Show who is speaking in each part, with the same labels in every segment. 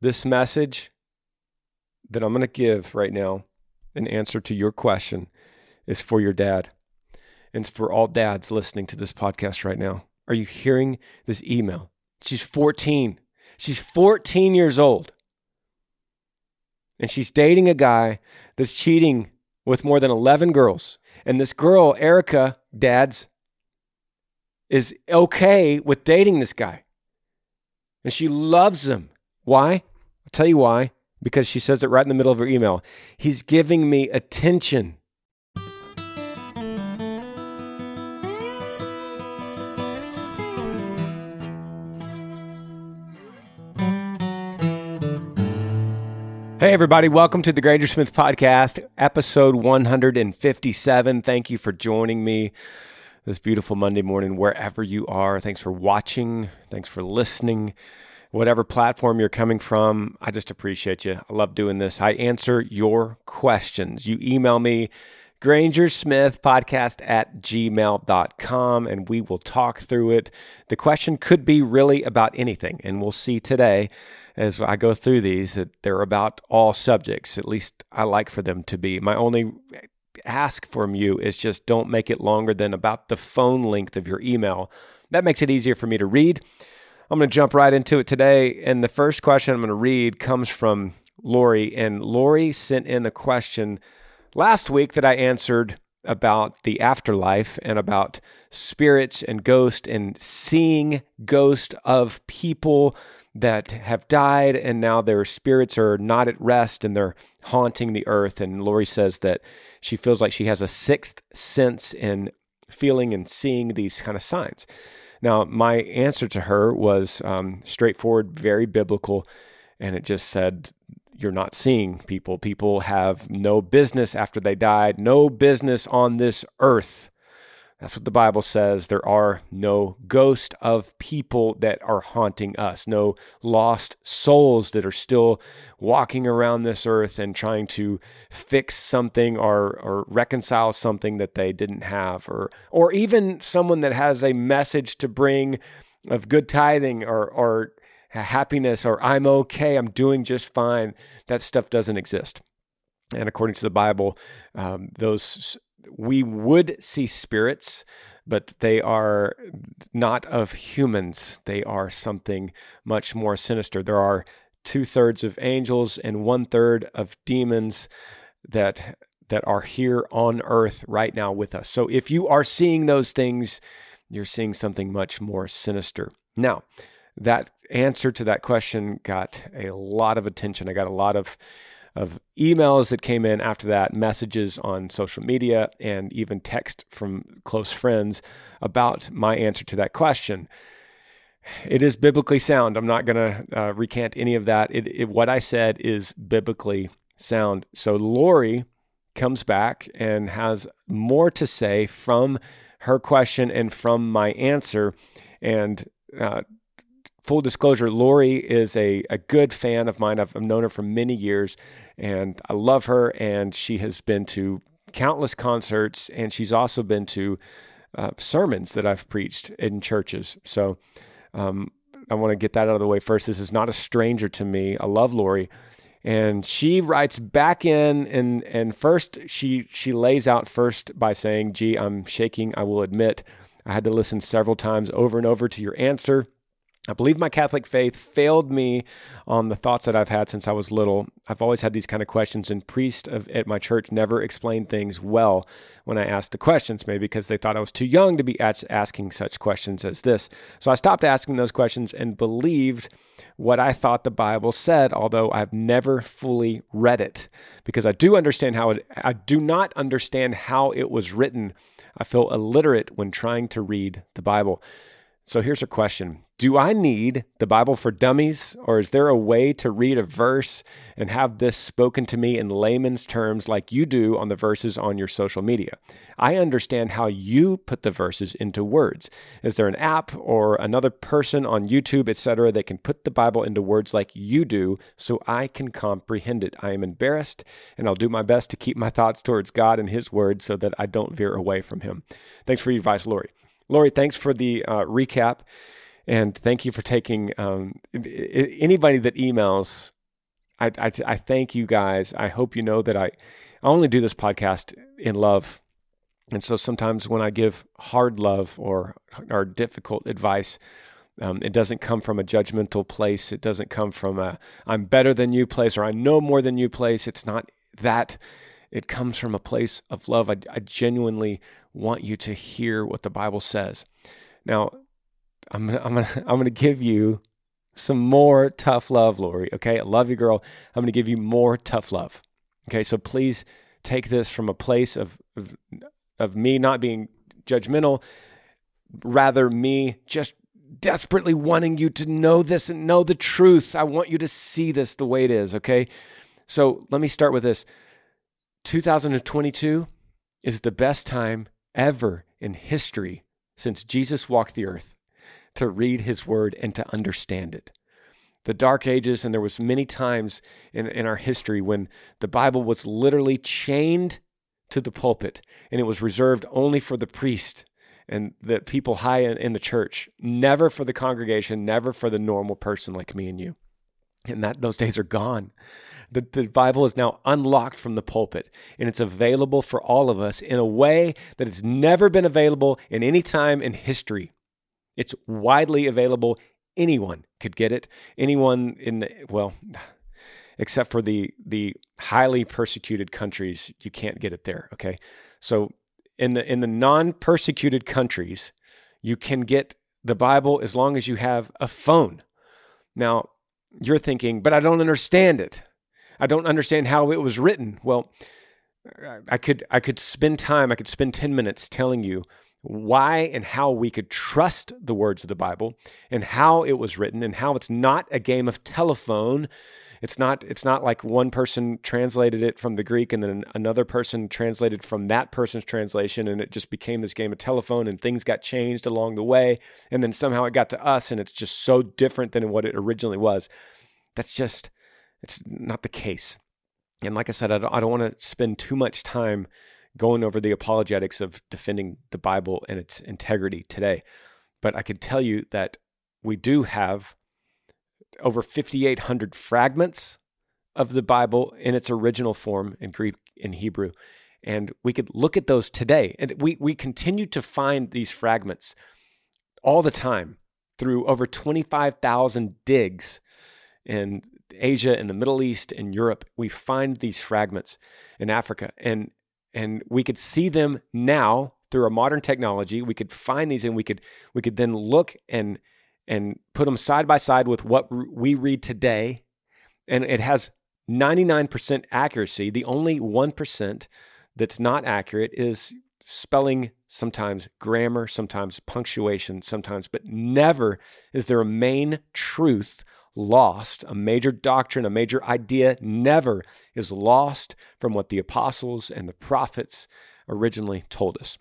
Speaker 1: this message that I'm going to give right now, an answer to your question, is for your dad. And it's for all dads listening to this podcast right now. Are you hearing this email? She's 14. She's 14 years old. And she's dating a guy that's cheating with more than 11 girls. And this girl, Erica, dads, is okay with dating this guy. And she loves him. Why? I'll tell you why. Because she says it right in the middle of her email. He's giving me attention. Hey, everybody, welcome to the Granger Smith Podcast, episode 157. Thank you for joining me this beautiful Monday morning, wherever you are. Thanks for watching. Thanks for listening. Whatever platform you're coming from, I just appreciate you. I love doing this. I answer your questions. You email me, Granger Smith podcast at gmail.com, and we will talk through it. The question could be really about anything, and we'll see today as I go through these that they're about all subjects. At least I like for them to be. My only ask from you is just don't make it longer than about the phone length of your email. That makes it easier for me to read. I'm going to jump right into it today. And the first question I'm going to read comes from Lori. And Lori sent in the question last week that I answered about the afterlife and about spirits and ghosts and seeing ghosts of people that have died and now their spirits are not at rest and they're haunting the earth. And Lori says that she feels like she has a sixth sense in feeling and seeing these kind of signs. Now, my answer to her was um, straightforward, very biblical, and it just said, You're not seeing people. People have no business after they died, no business on this earth. That's what the Bible says. There are no ghosts of people that are haunting us, no lost souls that are still walking around this earth and trying to fix something or, or reconcile something that they didn't have, or, or even someone that has a message to bring of good tithing or, or happiness or I'm okay, I'm doing just fine. That stuff doesn't exist. And according to the Bible, um, those we would see spirits, but they are not of humans. They are something much more sinister. There are two thirds of angels and one third of demons that that are here on earth right now with us. So if you are seeing those things, you're seeing something much more sinister. Now, that answer to that question got a lot of attention. I got a lot of of emails that came in after that, messages on social media, and even text from close friends about my answer to that question. It is biblically sound. I'm not going to uh, recant any of that. It, it, what I said is biblically sound. So Lori comes back and has more to say from her question and from my answer. And uh, full disclosure, Lori is a, a good fan of mine. I've, I've known her for many years and I love her. And she has been to countless concerts and she's also been to uh, sermons that I've preached in churches. So um, I want to get that out of the way first. This is not a stranger to me. I love Lori. And she writes back in and and first she she lays out first by saying, gee, I'm shaking, I will admit. I had to listen several times over and over to your answer. I believe my Catholic faith failed me on the thoughts that I've had since I was little. I've always had these kind of questions, and priests of, at my church never explained things well when I asked the questions, maybe because they thought I was too young to be asking such questions as this. So I stopped asking those questions and believed what I thought the Bible said, although I've never fully read it because I do understand how it, I do not understand how it was written. I feel illiterate when trying to read the Bible. So here's a question Do I need the Bible for dummies, or is there a way to read a verse and have this spoken to me in layman's terms like you do on the verses on your social media? I understand how you put the verses into words. Is there an app or another person on YouTube, etc., that can put the Bible into words like you do so I can comprehend it? I am embarrassed, and I'll do my best to keep my thoughts towards God and His Word so that I don't veer away from Him. Thanks for your advice, Lori. Lori, thanks for the uh, recap. And thank you for taking um, anybody that emails. I, I, I thank you guys. I hope you know that I, I only do this podcast in love. And so sometimes when I give hard love or, or difficult advice, um, it doesn't come from a judgmental place. It doesn't come from a I'm better than you place or I know more than you place. It's not that. It comes from a place of love. I, I genuinely want you to hear what the Bible says. Now, I'm gonna, I'm gonna, I'm gonna give you some more tough love, Lori. Okay, I love you, girl. I'm gonna give you more tough love. Okay, so please take this from a place of, of, of me not being judgmental, rather me just desperately wanting you to know this and know the truth. I want you to see this the way it is, okay? So let me start with this 2022 is the best time ever in history since Jesus walked the earth to read his word and to understand it. The dark ages, and there was many times in, in our history when the Bible was literally chained to the pulpit and it was reserved only for the priest and the people high in, in the church, never for the congregation, never for the normal person like me and you. And that those days are gone. The, the Bible is now unlocked from the pulpit and it's available for all of us in a way that it's never been available in any time in history. It's widely available. Anyone could get it. Anyone in the, well, except for the the highly persecuted countries, you can't get it there. Okay. So in the in the non-persecuted countries, you can get the Bible as long as you have a phone. Now, you're thinking, but I don't understand it. I don't understand how it was written. Well, I could I could spend time, I could spend 10 minutes telling you why and how we could trust the words of the Bible and how it was written and how it's not a game of telephone it's not it's not like one person translated it from the Greek and then another person translated from that person's translation and it just became this game of telephone and things got changed along the way and then somehow it got to us and it's just so different than what it originally was. That's just it's not the case. And like I said, I don't, I don't want to spend too much time going over the apologetics of defending the Bible and its integrity today. But I could tell you that we do have over 5,800 fragments of the Bible in its original form in Greek and Hebrew. And we could look at those today. And we, we continue to find these fragments all the time through over 25,000 digs in Asia and the Middle East and Europe. We find these fragments in Africa. And, and we could see them now through our modern technology. We could find these and we could, we could then look and and put them side by side with what we read today, and it has 99% accuracy. The only 1% that's not accurate is spelling, sometimes grammar, sometimes punctuation, sometimes, but never is there a main truth lost. A major doctrine, a major idea never is lost from what the apostles and the prophets originally told us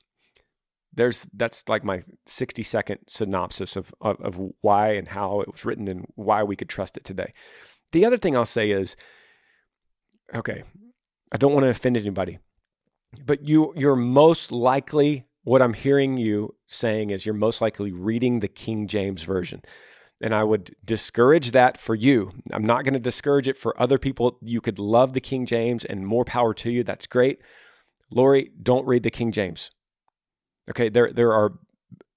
Speaker 1: there's that's like my 60 second synopsis of, of, of why and how it was written and why we could trust it today. The other thing I'll say is, okay, I don't want to offend anybody, but you you're most likely what I'm hearing you saying is you're most likely reading the King James version. And I would discourage that for you. I'm not going to discourage it for other people. You could love the King James and more power to you. That's great. Lori, don't read the King James. Okay, there there are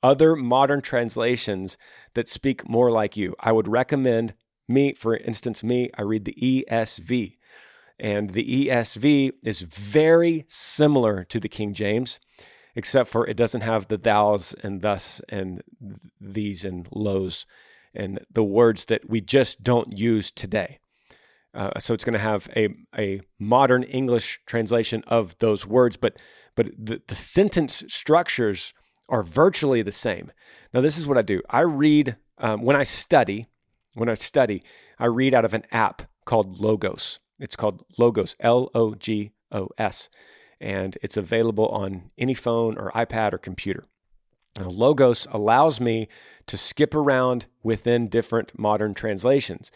Speaker 1: other modern translations that speak more like you. I would recommend me, for instance, me, I read the ESV. And the ESV is very similar to the King James, except for it doesn't have the thous and thus and these and lows and the words that we just don't use today. Uh, so it's going to have a, a modern English translation of those words, but but the, the sentence structures are virtually the same. Now, this is what I do. I read um, when I study. When I study, I read out of an app called Logos. It's called Logos, L O G O S, and it's available on any phone or iPad or computer. Now, Logos allows me to skip around within different modern translations.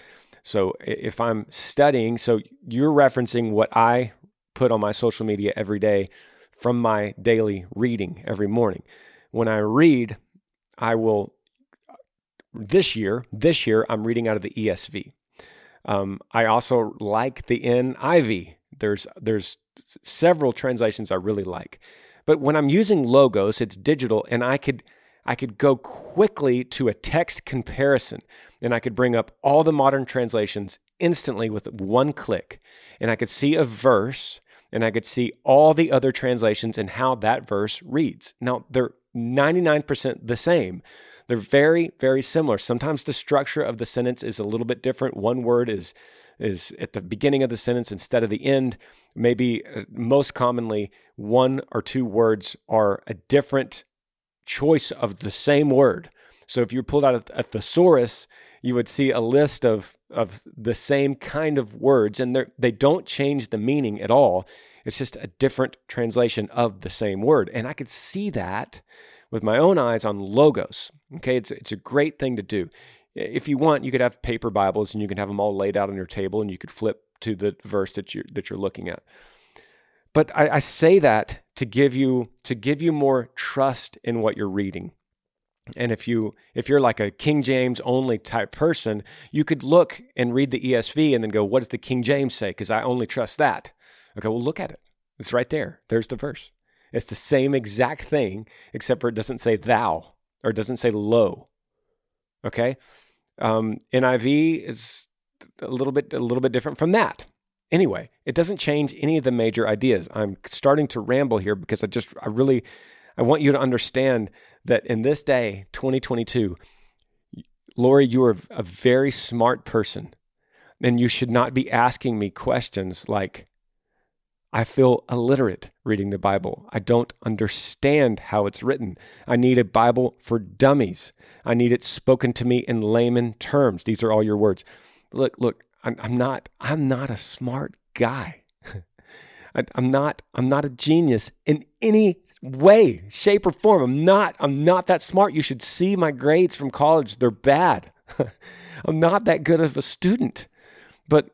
Speaker 1: So if I'm studying, so you're referencing what I put on my social media every day from my daily reading every morning. When I read, I will this year, this year, I'm reading out of the ESV. Um, I also like the NIV. There's there's several translations I really like, but when I'm using logos, it's digital, and I could I could go quickly to a text comparison, and I could bring up all the modern translations instantly with one click, and I could see a verse, and I could see all the other translations and how that verse reads. Now they're 99% the same. They're very, very similar. Sometimes the structure of the sentence is a little bit different. One word is is at the beginning of the sentence instead of the end. Maybe uh, most commonly, one or two words are a different choice of the same word. So if you pulled out a, thesaurus, you would see a list of of the same kind of words, and they don't change the meaning at all. It's just a different translation of the same word, and I could see that with my own eyes on logos. Okay, it's it's a great thing to do. If you want, you could have paper Bibles and you can have them all laid out on your table, and you could flip to the verse that you that you're looking at. But I, I say that to give you to give you more trust in what you're reading. And if you if you're like a King James only type person, you could look and read the ESV and then go, what does the King James say? Because I only trust that. Okay, well look at it. It's right there. There's the verse. It's the same exact thing, except for it doesn't say thou or it doesn't say lo. Okay, um, NIV is a little bit a little bit different from that. Anyway, it doesn't change any of the major ideas. I'm starting to ramble here because I just I really I want you to understand that in this day, 2022, Lori, you are a very smart person, and you should not be asking me questions like, I feel illiterate reading the Bible. I don't understand how it's written. I need a Bible for dummies. I need it spoken to me in layman terms. These are all your words. Look, look, I'm, not I'm not a smart guy. I'm not I'm not a genius in any way, shape, or form. I'm not I'm not that smart. You should see my grades from college. They're bad. I'm not that good of a student. But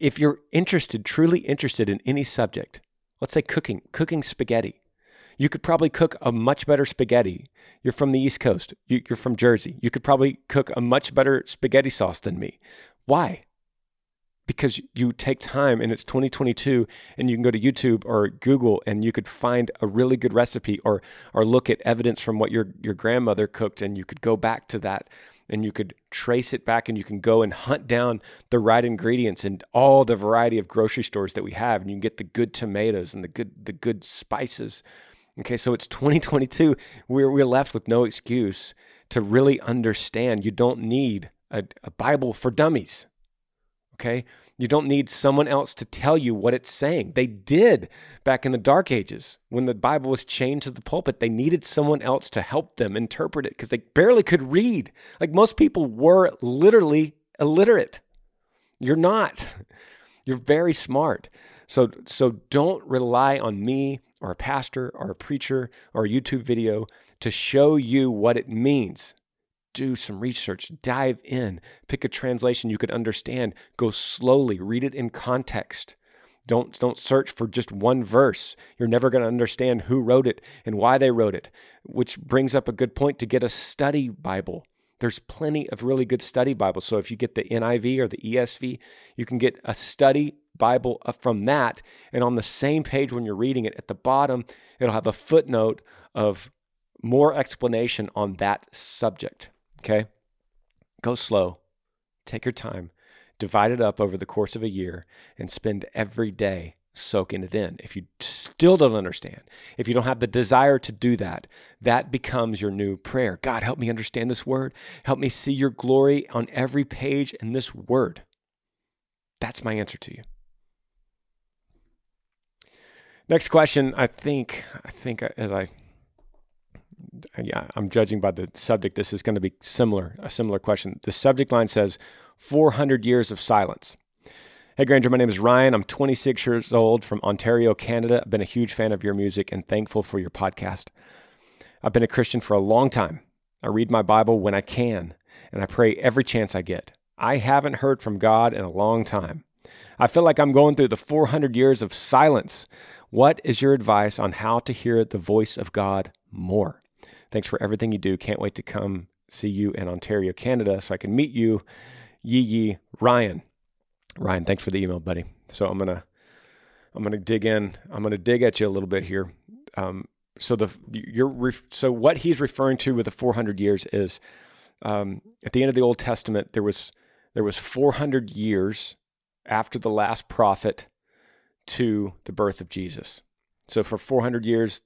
Speaker 1: if you're interested, truly interested in any subject, let's say cooking, cooking spaghetti, you could probably cook a much better spaghetti. You're from the East Coast, you, are from Jersey. You could probably cook a much better spaghetti sauce than me. Why? Because you take time and it's 2022 and you can go to YouTube or Google and you could find a really good recipe or or look at evidence from what your your grandmother cooked and you could go back to that and you could trace it back and you can go and hunt down the right ingredients and all the variety of grocery stores that we have and you can get the good tomatoes and the good the good spices. Okay so it's 2022 we're, we're left with no excuse to really understand. You don't need a, a bible for dummies okay you don't need someone else to tell you what it's saying. They did back in the dark ages when the Bible was chained to the pulpit. They needed someone else to help them interpret it because they barely could read. Like most people were literally illiterate. You're not. You're very smart. So so don't rely on me or a pastor or a preacher or a YouTube video to show you what it means do some research, dive in, pick a translation you could understand, go slowly, read it in context. Don't, don't search for just one verse. You're never going to understand who wrote it and why they wrote it, which brings up a good point to get a study Bible. There's plenty of really good study Bibles. So if you get the NIV or the ESV, you can get a study Bible from that. And on the same page when you're reading it, at the bottom, it'll have a footnote of more explanation on that subject. Okay? Go slow. Take your time. Divide it up over the course of a year and spend every day soaking it in. If you still don't understand, if you don't have the desire to do that, that becomes your new prayer. God, help me understand this word. Help me see your glory on every page in this word. That's my answer to you. Next question, I think I think uh, as I yeah, I'm judging by the subject. This is going to be similar, a similar question. The subject line says 400 years of silence. Hey, Granger, my name is Ryan. I'm 26 years old from Ontario, Canada. I've been a huge fan of your music and thankful for your podcast. I've been a Christian for a long time. I read my Bible when I can, and I pray every chance I get. I haven't heard from God in a long time. I feel like I'm going through the 400 years of silence. What is your advice on how to hear the voice of God more? Thanks for everything you do. Can't wait to come see you in Ontario, Canada, so I can meet you. Yee Yee Ryan. Ryan, thanks for the email, buddy. So I'm gonna I'm gonna dig in. I'm gonna dig at you a little bit here. Um, so the you're so what he's referring to with the 400 years is um, at the end of the Old Testament there was there was 400 years after the last prophet to the birth of Jesus. So for 400 years,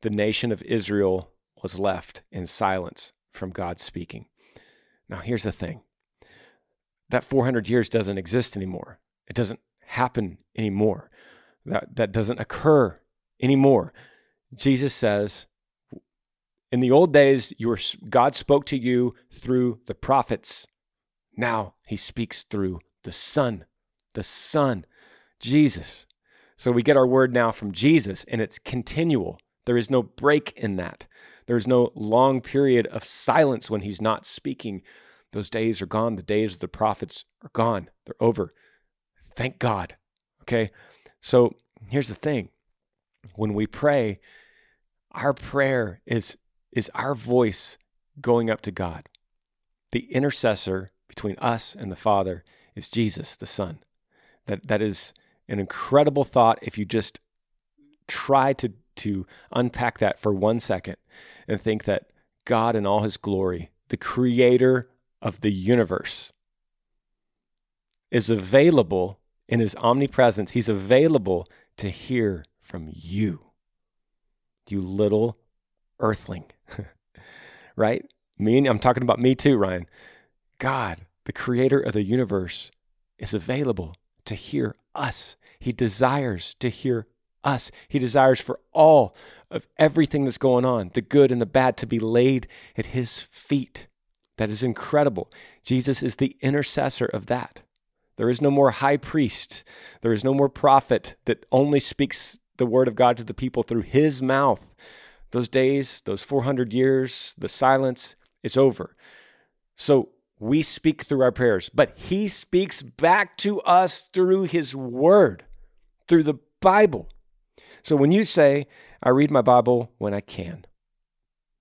Speaker 1: the nation of Israel was left in silence from God speaking. Now, here's the thing that 400 years doesn't exist anymore. It doesn't happen anymore. That, that doesn't occur anymore. Jesus says, in the old days, you were, God spoke to you through the prophets. Now he speaks through the Son, the Son, Jesus. So we get our word now from Jesus, and it's continual. There is no break in that. There's no long period of silence when he's not speaking. Those days are gone. The days of the prophets are gone. They're over. Thank God. Okay. So here's the thing when we pray, our prayer is, is our voice going up to God. The intercessor between us and the Father is Jesus, the Son. That, that is an incredible thought if you just try to, to unpack that for one second and think that God in all his glory, the creator of the universe, is available in his omnipresence. He's available to hear from you, you little earthling, right? Me, and I'm talking about me too, Ryan. God, the creator of the universe, is available to hear us. He desires to hear us. He desires for all of everything that's going on, the good and the bad, to be laid at his feet. That is incredible. Jesus is the intercessor of that. There is no more high priest. There is no more prophet that only speaks the word of God to the people through his mouth. Those days, those 400 years, the silence is over. So we speak through our prayers, but he speaks back to us through his word, through the Bible. So when you say, I read my Bible when I can,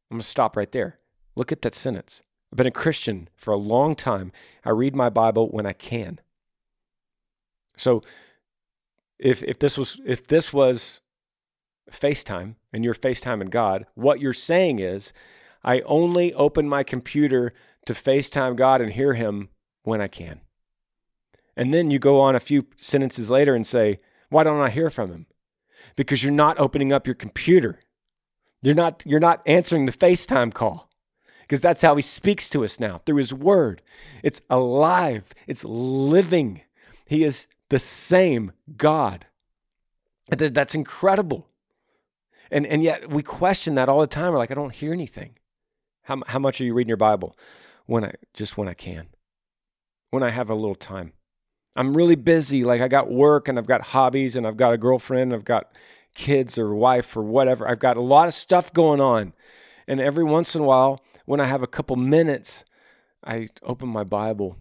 Speaker 1: I'm going to stop right there. Look at that sentence. I've been a Christian for a long time. I read my Bible when I can. So if if this was if this was FaceTime and you're FaceTiming God, what you're saying is, I only open my computer to FaceTime God and hear him when I can. And then you go on a few sentences later and say, Why don't I hear from him? Because you're not opening up your computer. You're not, you're not answering the FaceTime call because that's how he speaks to us now through his word. It's alive, it's living. He is the same God. That's incredible. And, and yet we question that all the time. We're like, I don't hear anything. How, how much are you reading your Bible? When I just when I can, when I have a little time. I'm really busy. Like I got work and I've got hobbies and I've got a girlfriend, I've got kids or wife or whatever. I've got a lot of stuff going on. And every once in a while, when I have a couple minutes, I open my Bible.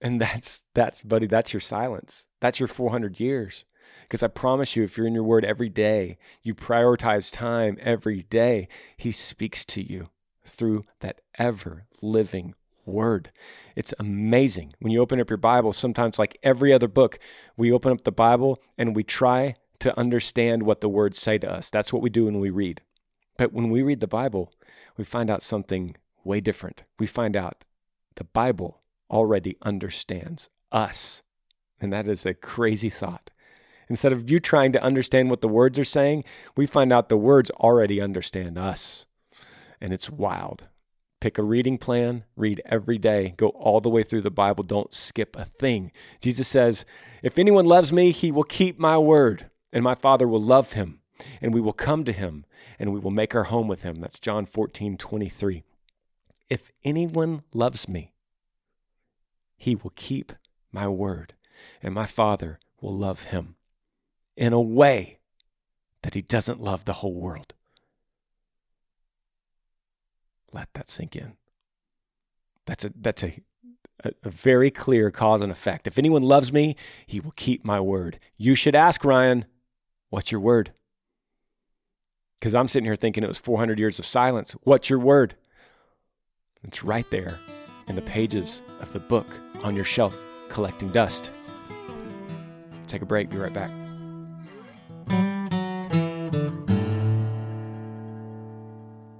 Speaker 1: And that's that's buddy, that's your silence. That's your 400 years. Because I promise you, if you're in your word every day, you prioritize time every day, he speaks to you through that ever living word. It's amazing. When you open up your Bible, sometimes, like every other book, we open up the Bible and we try to understand what the words say to us. That's what we do when we read. But when we read the Bible, we find out something way different. We find out the Bible already understands us. And that is a crazy thought. Instead of you trying to understand what the words are saying, we find out the words already understand us. And it's wild. Pick a reading plan, read every day, go all the way through the Bible, don't skip a thing. Jesus says, If anyone loves me, he will keep my word, and my Father will love him, and we will come to him, and we will make our home with him. That's John 14, 23. If anyone loves me, he will keep my word, and my Father will love him in a way that he doesn't love the whole world. Let that sink in. That's a that's a, a, a very clear cause and effect. If anyone loves me, he will keep my word. You should ask Ryan, what's your word? Because I'm sitting here thinking it was 400 years of silence. What's your word? It's right there in the pages of the book on your shelf collecting dust. Take a break, be right back.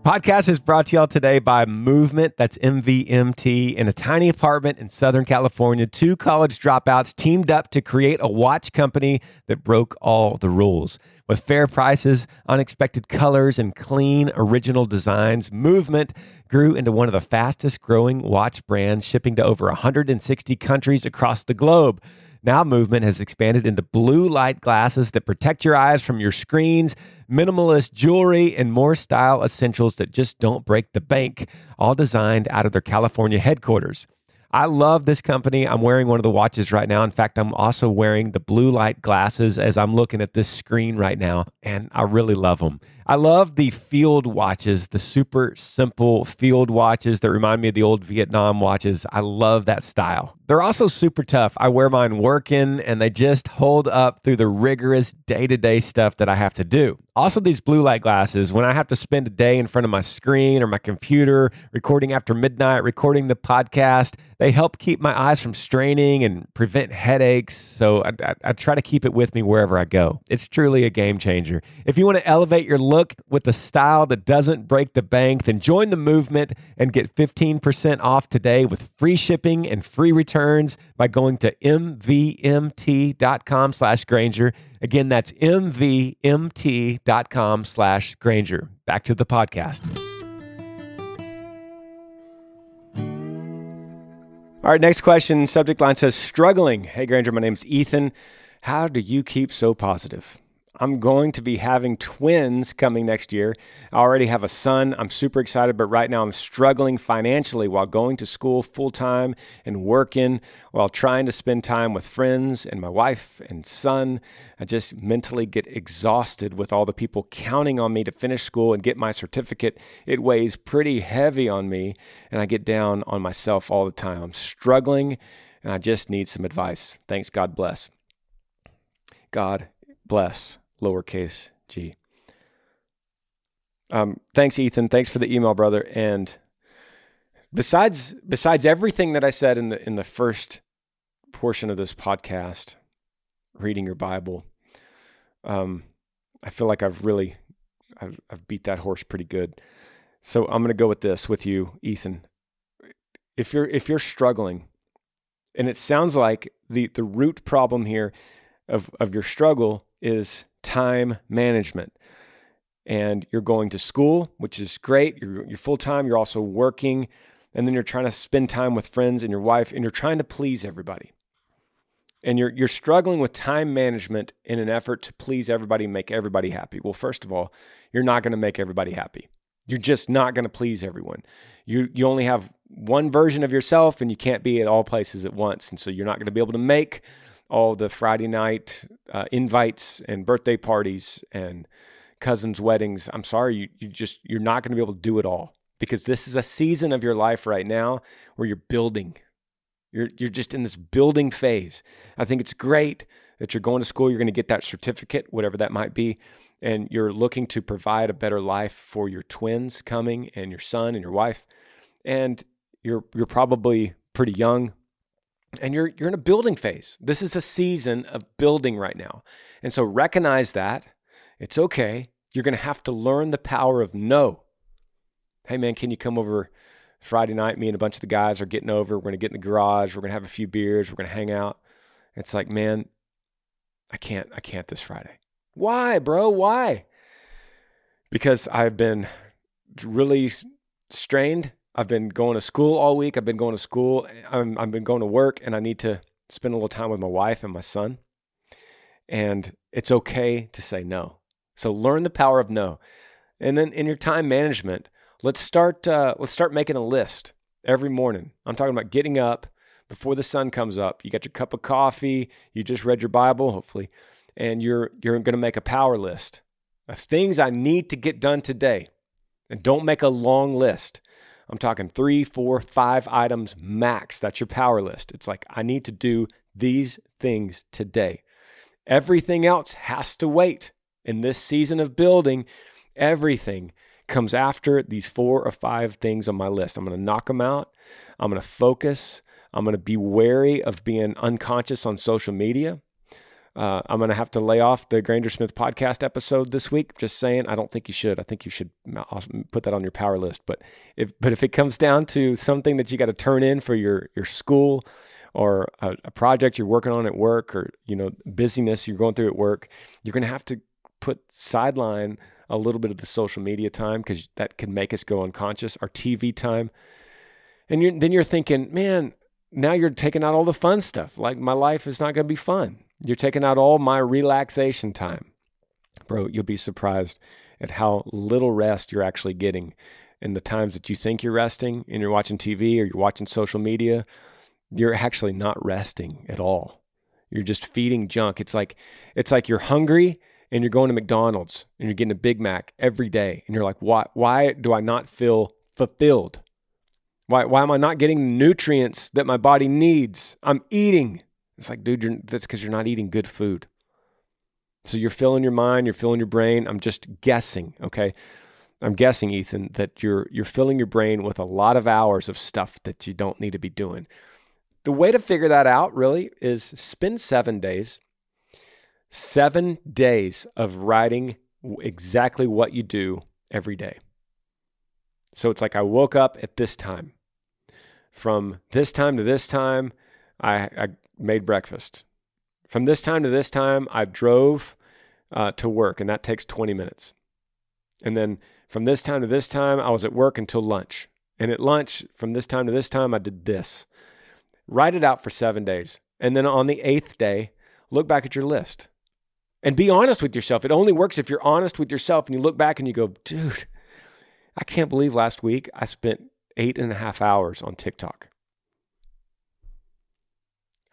Speaker 1: Podcast is brought to y'all today by Movement. That's MVMT. In a tiny apartment in Southern California, two college dropouts teamed up to create a watch company that broke all the rules. With fair prices, unexpected colors, and clean, original designs, Movement grew into one of the fastest growing watch brands, shipping to over 160 countries across the globe. Now, Movement has expanded into blue light glasses that protect your eyes from your screens, minimalist jewelry, and more style essentials that just don't break the bank, all designed out of their California headquarters. I love this company. I'm wearing one of the watches right now. In fact, I'm also wearing the blue light glasses as I'm looking at this screen right now, and I really love them. I love the field watches, the super simple field watches that remind me of the old Vietnam watches. I love that style. They're also super tough. I wear mine working and they just hold up through the rigorous day to day stuff that I have to do. Also, these blue light glasses, when I have to spend a day in front of my screen or my computer, recording after midnight, recording the podcast, they help keep my eyes from straining and prevent headaches. So I, I, I try to keep it with me wherever I go. It's truly a game changer. If you want to elevate your look, look with a style that doesn't break the bank, then join the movement and get 15% off today with free shipping and free returns by going to mvmt.com slash Granger. Again, that's mvmt.com slash Granger. Back to the podcast. All right, next question. Subject line says, struggling. Hey, Granger, my name's Ethan. How do you keep so positive? I'm going to be having twins coming next year. I already have a son. I'm super excited, but right now I'm struggling financially while going to school full time and working while trying to spend time with friends and my wife and son. I just mentally get exhausted with all the people counting on me to finish school and get my certificate. It weighs pretty heavy on me, and I get down on myself all the time. I'm struggling, and I just need some advice. Thanks. God bless. God bless lowercase g. Um, thanks, Ethan. Thanks for the email, brother. And besides besides everything that I said in the in the first portion of this podcast, reading your Bible, um, I feel like I've really I've, I've beat that horse pretty good. So I'm going to go with this with you, Ethan. If you're if you're struggling, and it sounds like the the root problem here of of your struggle is time management. And you're going to school, which is great. You're, you're full time. You're also working. And then you're trying to spend time with friends and your wife, and you're trying to please everybody. And you're, you're struggling with time management in an effort to please everybody, make everybody happy. Well, first of all, you're not going to make everybody happy. You're just not going to please everyone. You, you only have one version of yourself, and you can't be at all places at once. And so you're not going to be able to make all the Friday night uh, invites and birthday parties and cousins' weddings. I'm sorry, you, you just you're not going to be able to do it all because this is a season of your life right now where you're building. You're you're just in this building phase. I think it's great that you're going to school, you're going to get that certificate, whatever that might be, and you're looking to provide a better life for your twins coming and your son and your wife. And you're you're probably pretty young, and you're you're in a building phase. This is a season of building right now. And so recognize that. It's okay. You're going to have to learn the power of no. Hey man, can you come over Friday night? Me and a bunch of the guys are getting over. We're going to get in the garage. We're going to have a few beers. We're going to hang out. It's like, man, I can't I can't this Friday. Why, bro? Why? Because I've been really strained I've been going to school all week. I've been going to school. I'm, I've been going to work, and I need to spend a little time with my wife and my son. And it's okay to say no. So learn the power of no. And then in your time management, let's start. Uh, let's start making a list every morning. I'm talking about getting up before the sun comes up. You got your cup of coffee. You just read your Bible, hopefully, and you're you're going to make a power list of things I need to get done today. And don't make a long list. I'm talking three, four, five items max. That's your power list. It's like, I need to do these things today. Everything else has to wait. In this season of building, everything comes after these four or five things on my list. I'm going to knock them out. I'm going to focus. I'm going to be wary of being unconscious on social media. Uh, I'm going to have to lay off the Granger Smith podcast episode this week. Just saying, I don't think you should. I think you should put that on your power list. But if but if it comes down to something that you got to turn in for your your school or a, a project you're working on at work or you know busyness you're going through at work, you're going to have to put sideline a little bit of the social media time because that can make us go unconscious. Our TV time, and you're, then you're thinking, man, now you're taking out all the fun stuff. Like my life is not going to be fun you're taking out all my relaxation time. Bro, you'll be surprised at how little rest you're actually getting. In the times that you think you're resting and you're watching TV or you're watching social media, you're actually not resting at all. You're just feeding junk. It's like it's like you're hungry and you're going to McDonald's and you're getting a Big Mac every day and you're like, "Why why do I not feel fulfilled? Why why am I not getting the nutrients that my body needs? I'm eating it's like, dude, that's because you're not eating good food. So you're filling your mind, you're filling your brain. I'm just guessing, okay? I'm guessing, Ethan, that you're you're filling your brain with a lot of hours of stuff that you don't need to be doing. The way to figure that out really is spend seven days, seven days of writing exactly what you do every day. So it's like I woke up at this time. From this time to this time, I, I made breakfast. From this time to this time, I drove uh, to work, and that takes 20 minutes. And then from this time to this time, I was at work until lunch. And at lunch, from this time to this time, I did this. Write it out for seven days. And then on the eighth day, look back at your list and be honest with yourself. It only works if you're honest with yourself and you look back and you go, dude, I can't believe last week I spent eight and a half hours on TikTok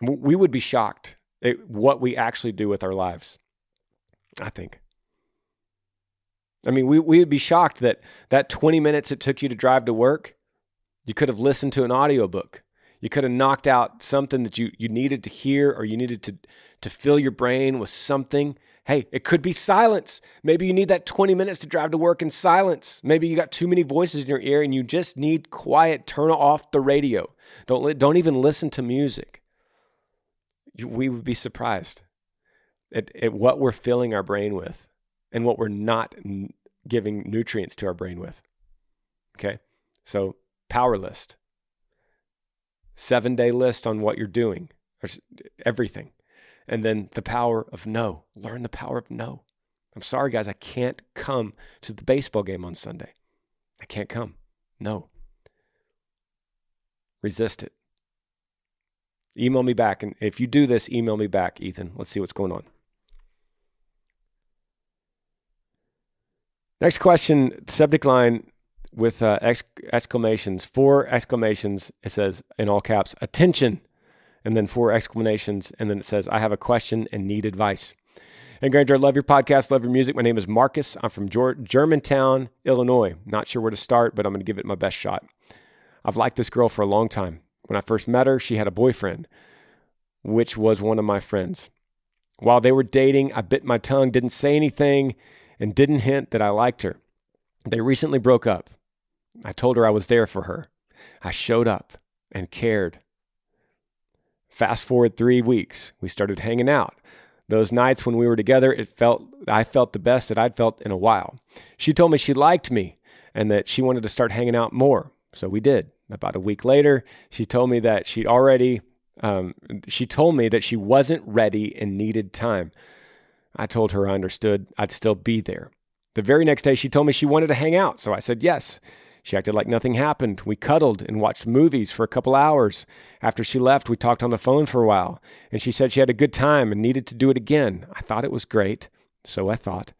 Speaker 1: we would be shocked at what we actually do with our lives. I think. I mean, we, we would be shocked that that 20 minutes it took you to drive to work, you could have listened to an audiobook. You could have knocked out something that you, you needed to hear or you needed to, to fill your brain with something. Hey, it could be silence. Maybe you need that 20 minutes to drive to work in silence. Maybe you got too many voices in your ear and you just need quiet. Turn off the radio. Don't, don't even listen to music we would be surprised at, at what we're filling our brain with and what we're not n- giving nutrients to our brain with. Okay. So, power list, seven day list on what you're doing, everything. And then the power of no. Learn the power of no. I'm sorry, guys, I can't come to the baseball game on Sunday. I can't come. No. Resist it. Email me back. And if you do this, email me back, Ethan. Let's see what's going on. Next question, subject line with uh, ex- exclamations, four exclamations. It says in all caps, attention, and then four exclamations. And then it says, I have a question and need advice. And Granger, I love your podcast, love your music. My name is Marcus. I'm from Germantown, Illinois. Not sure where to start, but I'm going to give it my best shot. I've liked this girl for a long time. When I first met her, she had a boyfriend, which was one of my friends. While they were dating, I bit my tongue, didn't say anything, and didn't hint that I liked her. They recently broke up. I told her I was there for her. I showed up and cared. Fast forward three weeks, we started hanging out. Those nights when we were together, it felt I felt the best that I'd felt in a while. She told me she liked me and that she wanted to start hanging out more. So we did. About a week later, she told me that she'd already, um, she told me that she wasn't ready and needed time. I told her I understood I'd still be there. The very next day, she told me she wanted to hang out, so I said yes. She acted like nothing happened. We cuddled and watched movies for a couple hours. After she left, we talked on the phone for a while, and she said she had a good time and needed to do it again. I thought it was great, so I thought.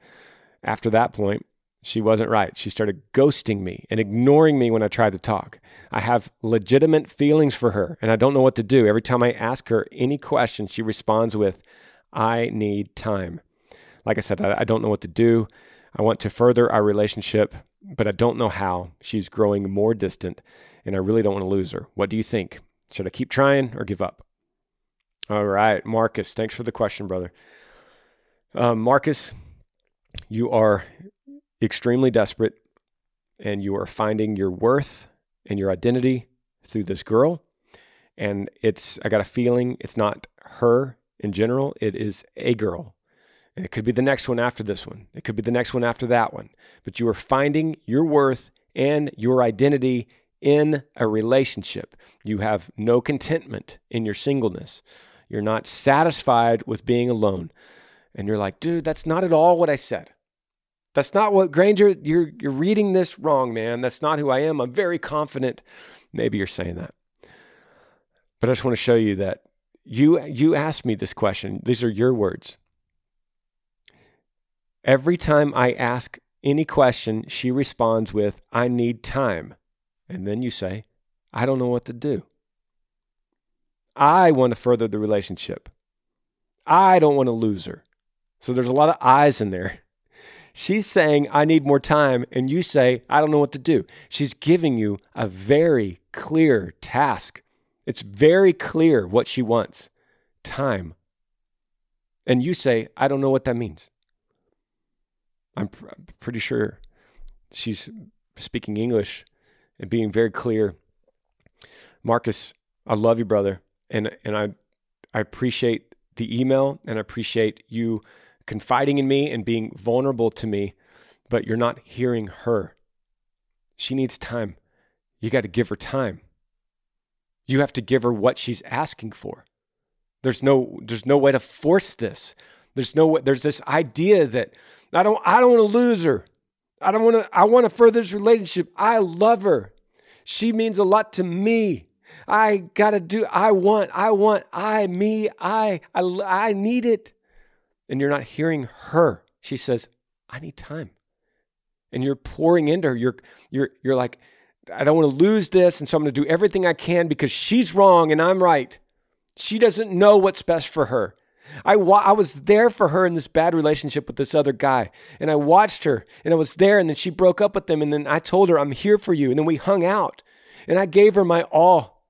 Speaker 1: After that point, she wasn't right. She started ghosting me and ignoring me when I tried to talk. I have legitimate feelings for her and I don't know what to do. Every time I ask her any question, she responds with, I need time. Like I said, I, I don't know what to do. I want to further our relationship, but I don't know how. She's growing more distant and I really don't want to lose her. What do you think? Should I keep trying or give up? All right, Marcus, thanks for the question, brother. Um, Marcus, you are extremely desperate and you are finding your worth and your identity through this girl. And it's, I got a feeling it's not her in general, it is a girl. And it could be the next one after this one, it could be the next one after that one. But you are finding your worth and your identity in a relationship. You have no contentment in your singleness. You're not satisfied with being alone. And you're like, dude, that's not at all what I said. That's not what Granger, you're you're reading this wrong, man. That's not who I am. I'm very confident. Maybe you're saying that. But I just want to show you that you you asked me this question. These are your words. Every time I ask any question, she responds with, I need time. And then you say, I don't know what to do. I want to further the relationship. I don't want to lose her. So there's a lot of eyes in there. She's saying, I need more time. And you say, I don't know what to do. She's giving you a very clear task. It's very clear what she wants time. And you say, I don't know what that means. I'm pr- pretty sure she's speaking English and being very clear. Marcus, I love you, brother, and and I I appreciate the email and I appreciate you confiding in me and being vulnerable to me, but you're not hearing her. She needs time. You got to give her time. You have to give her what she's asking for. There's no there's no way to force this. There's no there's this idea that I don't I don't want to lose her. I don't want to I want to further this relationship. I love her. She means a lot to me. I got to do I want I want I me I I I need it. And you're not hearing her. She says, "I need time." And you're pouring into her. You're you're you're like I don't want to lose this and so I'm going to do everything I can because she's wrong and I'm right. She doesn't know what's best for her. I, wa- I was there for her in this bad relationship with this other guy. And I watched her and I was there. And then she broke up with him. And then I told her, I'm here for you. And then we hung out and I gave her my all.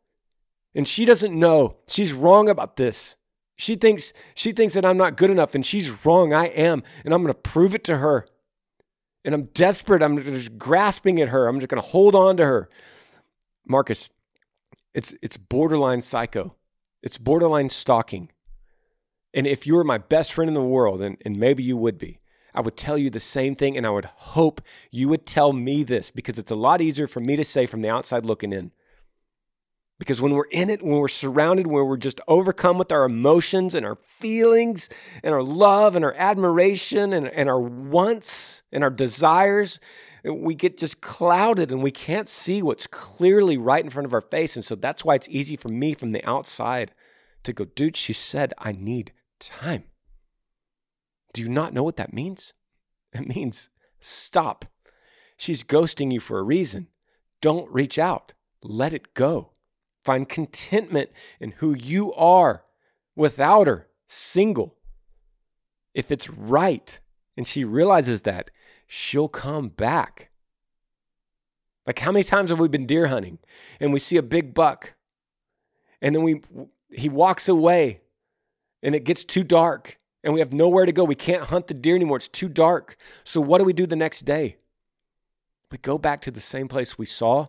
Speaker 1: And she doesn't know. She's wrong about this. She thinks she thinks that I'm not good enough and she's wrong. I am. And I'm going to prove it to her. And I'm desperate. I'm just grasping at her. I'm just going to hold on to her. Marcus, it's it's borderline psycho. It's borderline stalking. And if you were my best friend in the world, and, and maybe you would be, I would tell you the same thing. And I would hope you would tell me this because it's a lot easier for me to say from the outside looking in. Because when we're in it, when we're surrounded, when we're just overcome with our emotions and our feelings and our love and our admiration and, and our wants and our desires, we get just clouded and we can't see what's clearly right in front of our face. And so that's why it's easy for me from the outside to go, dude, she said, I need time. Do you not know what that means? It means stop. She's ghosting you for a reason. Don't reach out. Let it go. Find contentment in who you are without her, single. If it's right and she realizes that, she'll come back. Like, how many times have we been deer hunting and we see a big buck and then we, he walks away and it gets too dark and we have nowhere to go. We can't hunt the deer anymore. It's too dark. So, what do we do the next day? We go back to the same place we saw,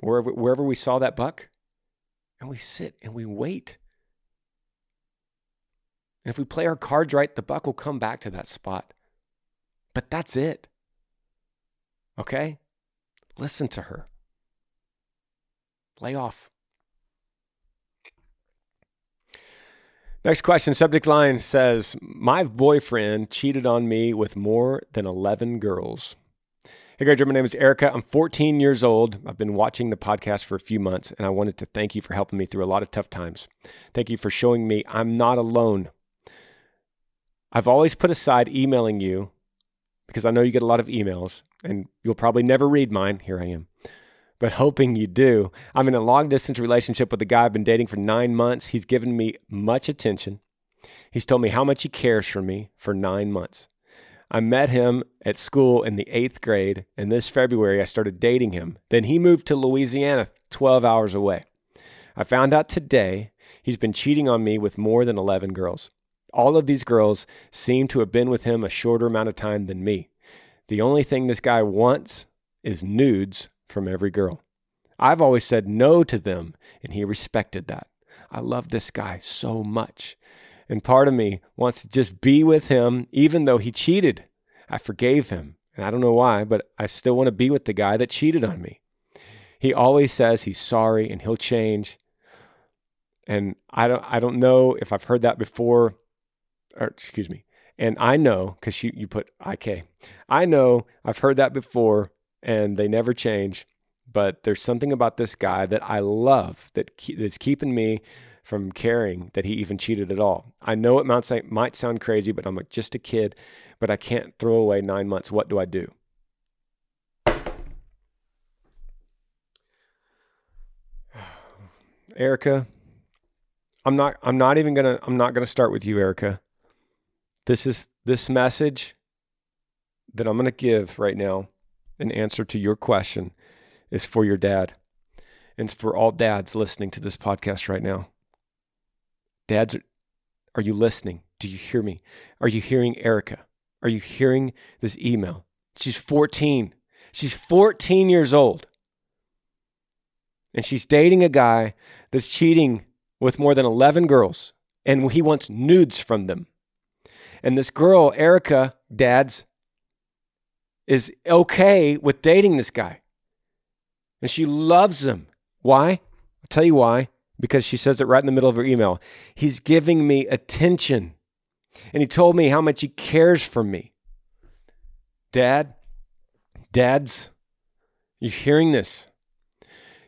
Speaker 1: wherever, wherever we saw that buck, and we sit and we wait. And if we play our cards right, the buck will come back to that spot. But that's it. Okay? Listen to her. Lay off. Next question. Subject line says My boyfriend cheated on me with more than 11 girls. Hey, Granger, my name is Erica. I'm 14 years old. I've been watching the podcast for a few months, and I wanted to thank you for helping me through a lot of tough times. Thank you for showing me I'm not alone. I've always put aside emailing you because I know you get a lot of emails, and you'll probably never read mine. Here I am but hoping you do. I'm in a long distance relationship with a guy I've been dating for nine months. He's given me much attention. He's told me how much he cares for me for nine months. I met him at school in the eighth grade, and this February I started dating him. Then he moved to Louisiana, 12 hours away. I found out today he's been cheating on me with more than 11 girls. All of these girls seem to have been with him a shorter amount of time than me. The only thing this guy wants is nudes from every girl. I've always said no to them, and he respected that. I love this guy so much. And part of me wants to just be with him, even though he cheated. I forgave him. And I don't know why, but I still want to be with the guy that cheated on me. He always says he's sorry and he'll change. And I don't I don't know if I've heard that before or excuse me. And I know because you, you put IK. I know I've heard that before and they never change. But there's something about this guy that I love that that's keeping me from caring that he even cheated at all. I know it might, might sound crazy, but I'm like just a kid, but I can't throw away nine months. What do I do? Erica, I'm not I'm not even gonna I'm not gonna start with you, Erica. This is this message that I'm gonna give right now, in answer to your question, is for your dad. And it's for all dads listening to this podcast right now. Dads, are you listening? Do you hear me? Are you hearing Erica? Are you hearing this email? She's 14. She's 14 years old. And she's dating a guy that's cheating with more than 11 girls, and he wants nudes from them. And this girl, Erica, dads, is okay with dating this guy. And she loves him. Why? I'll tell you why because she says it right in the middle of her email. He's giving me attention. And he told me how much he cares for me. Dad, dads, you hearing this?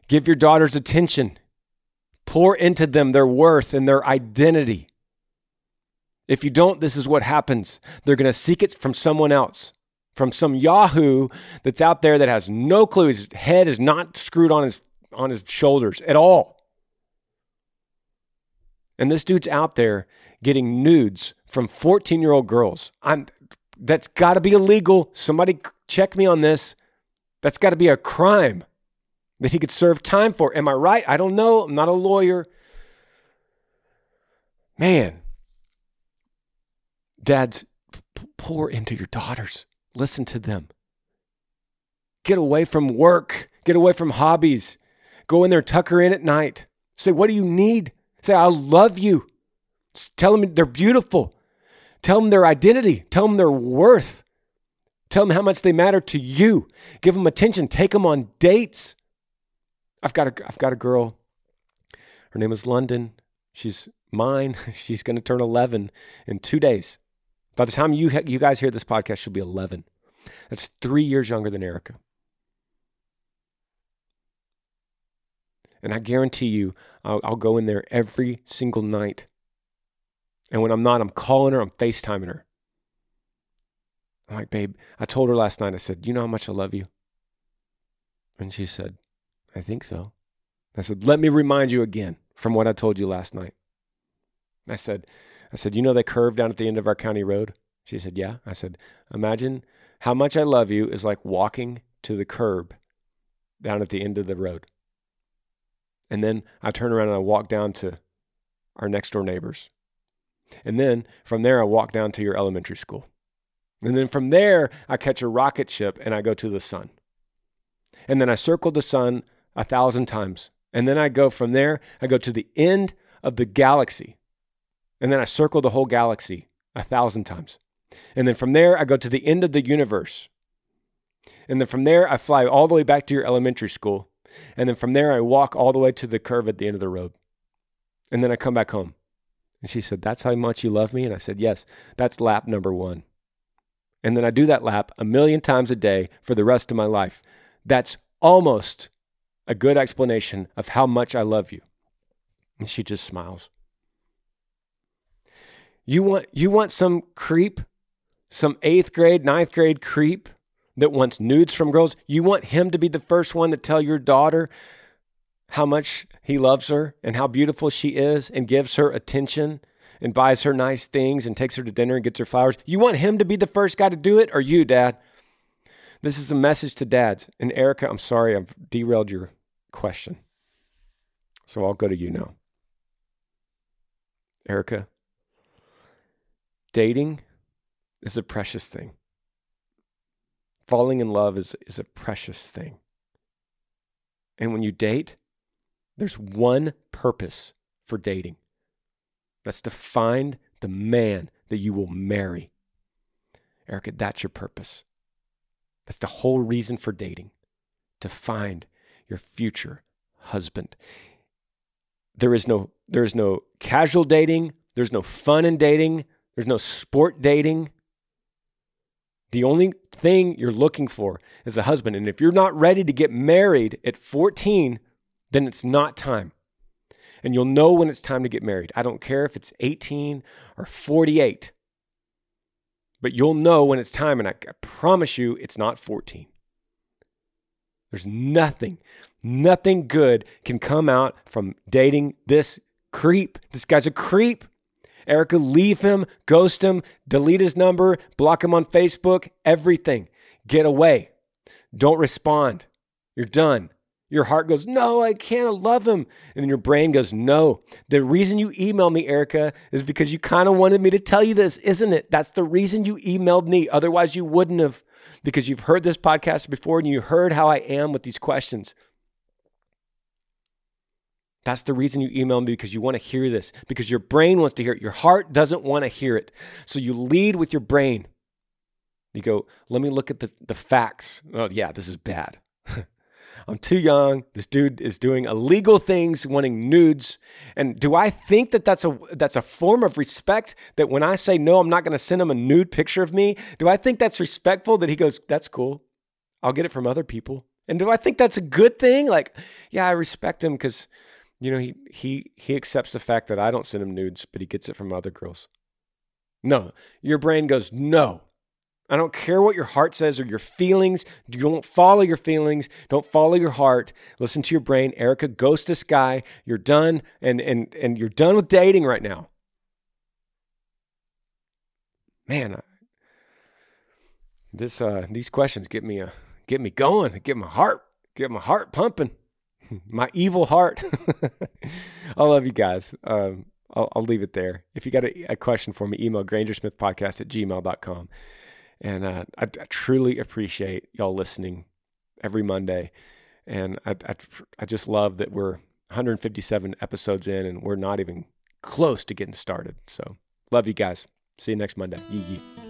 Speaker 1: Give your daughters attention. Pour into them their worth and their identity. If you don't, this is what happens. They're going to seek it from someone else, from some Yahoo that's out there that has no clue. His head is not screwed on his on his shoulders at all. And this dude's out there getting nudes from 14 year old girls. I'm, that's got to be illegal. Somebody check me on this. That's got to be a crime that he could serve time for. Am I right? I don't know. I'm not a lawyer. Man, dads, pour into your daughters. Listen to them. Get away from work. Get away from hobbies. Go in there, tuck her in at night. Say, what do you need? Say, I love you. Tell them they're beautiful. Tell them their identity. Tell them their worth. Tell them how much they matter to you. Give them attention. Take them on dates. I've got a, I've got a girl. Her name is London. She's mine. She's going to turn 11 in two days. By the time you, you guys hear this podcast, she'll be 11. That's three years younger than Erica. And I guarantee you, I'll, I'll go in there every single night. And when I'm not, I'm calling her, I'm FaceTiming her. I'm like, babe, I told her last night, I said, you know how much I love you? And she said, I think so. I said, let me remind you again from what I told you last night. I said, I said, you know that curve down at the end of our county road? She said, yeah. I said, imagine how much I love you is like walking to the curb down at the end of the road. And then I turn around and I walk down to our next door neighbors. And then from there, I walk down to your elementary school. And then from there, I catch a rocket ship and I go to the sun. And then I circle the sun a thousand times. And then I go from there, I go to the end of the galaxy. And then I circle the whole galaxy a thousand times. And then from there, I go to the end of the universe. And then from there, I fly all the way back to your elementary school. And then from there, I walk all the way to the curve at the end of the road. And then I come back home. And she said, That's how much you love me? And I said, Yes, that's lap number one. And then I do that lap a million times a day for the rest of my life. That's almost a good explanation of how much I love you. And she just smiles. You want, you want some creep, some eighth grade, ninth grade creep that wants nudes from girls, you want him to be the first one to tell your daughter how much he loves her and how beautiful she is and gives her attention and buys her nice things and takes her to dinner and gets her flowers. You want him to be the first guy to do it or you, dad? This is a message to dads. And Erica, I'm sorry I've derailed your question. So I'll go to you now. Erica, dating is a precious thing falling in love is, is a precious thing. And when you date, there's one purpose for dating that's to find the man that you will marry. Erica, that's your purpose. That's the whole reason for dating to find your future husband. There is no there is no casual dating, there's no fun in dating, there's no sport dating. The only thing you're looking for is a husband. And if you're not ready to get married at 14, then it's not time. And you'll know when it's time to get married. I don't care if it's 18 or 48, but you'll know when it's time. And I, promise you, it's not 14. There's nothing, nothing good can come out from dating this creep. This guy's a creep. Erica, leave him, ghost him, delete his number, block him on Facebook, everything. Get away. Don't respond. You're done. Your heart goes, No, I can't. Love him. And then your brain goes, No. The reason you emailed me, Erica, is because you kind of wanted me to tell you this, isn't it? That's the reason you emailed me. Otherwise, you wouldn't have, because you've heard this podcast before and you heard how I am with these questions. That's the reason you email me because you want to hear this, because your brain wants to hear it. Your heart doesn't want to hear it. So you lead with your brain. You go, let me look at the, the facts. Oh, yeah, this is bad. I'm too young. This dude is doing illegal things, wanting nudes. And do I think that that's a that's a form of respect that when I say no, I'm not going to send him a nude picture of me? Do I think that's respectful that he goes, "That's cool. I'll get it from other people." And do I think that's a good thing? Like, yeah, I respect him cuz you know, he he he accepts the fact that I don't send him nudes, but he gets it from other girls. No, your brain goes, no. I don't care what your heart says or your feelings. You don't follow your feelings. Don't follow your heart. Listen to your brain. Erica, ghost this guy. You're done, and and and you're done with dating right now. Man, I, this uh, these questions get me uh, get me going. Get my heart get my heart pumping my evil heart. I love you guys. Um, I'll, I'll, leave it there. If you got a, a, question for me, email grangersmithpodcast at gmail.com. And uh, I, I, truly appreciate y'all listening every Monday. And I, I, I just love that we're 157 episodes in and we're not even close to getting started. So love you guys. See you next Monday. Yee yee.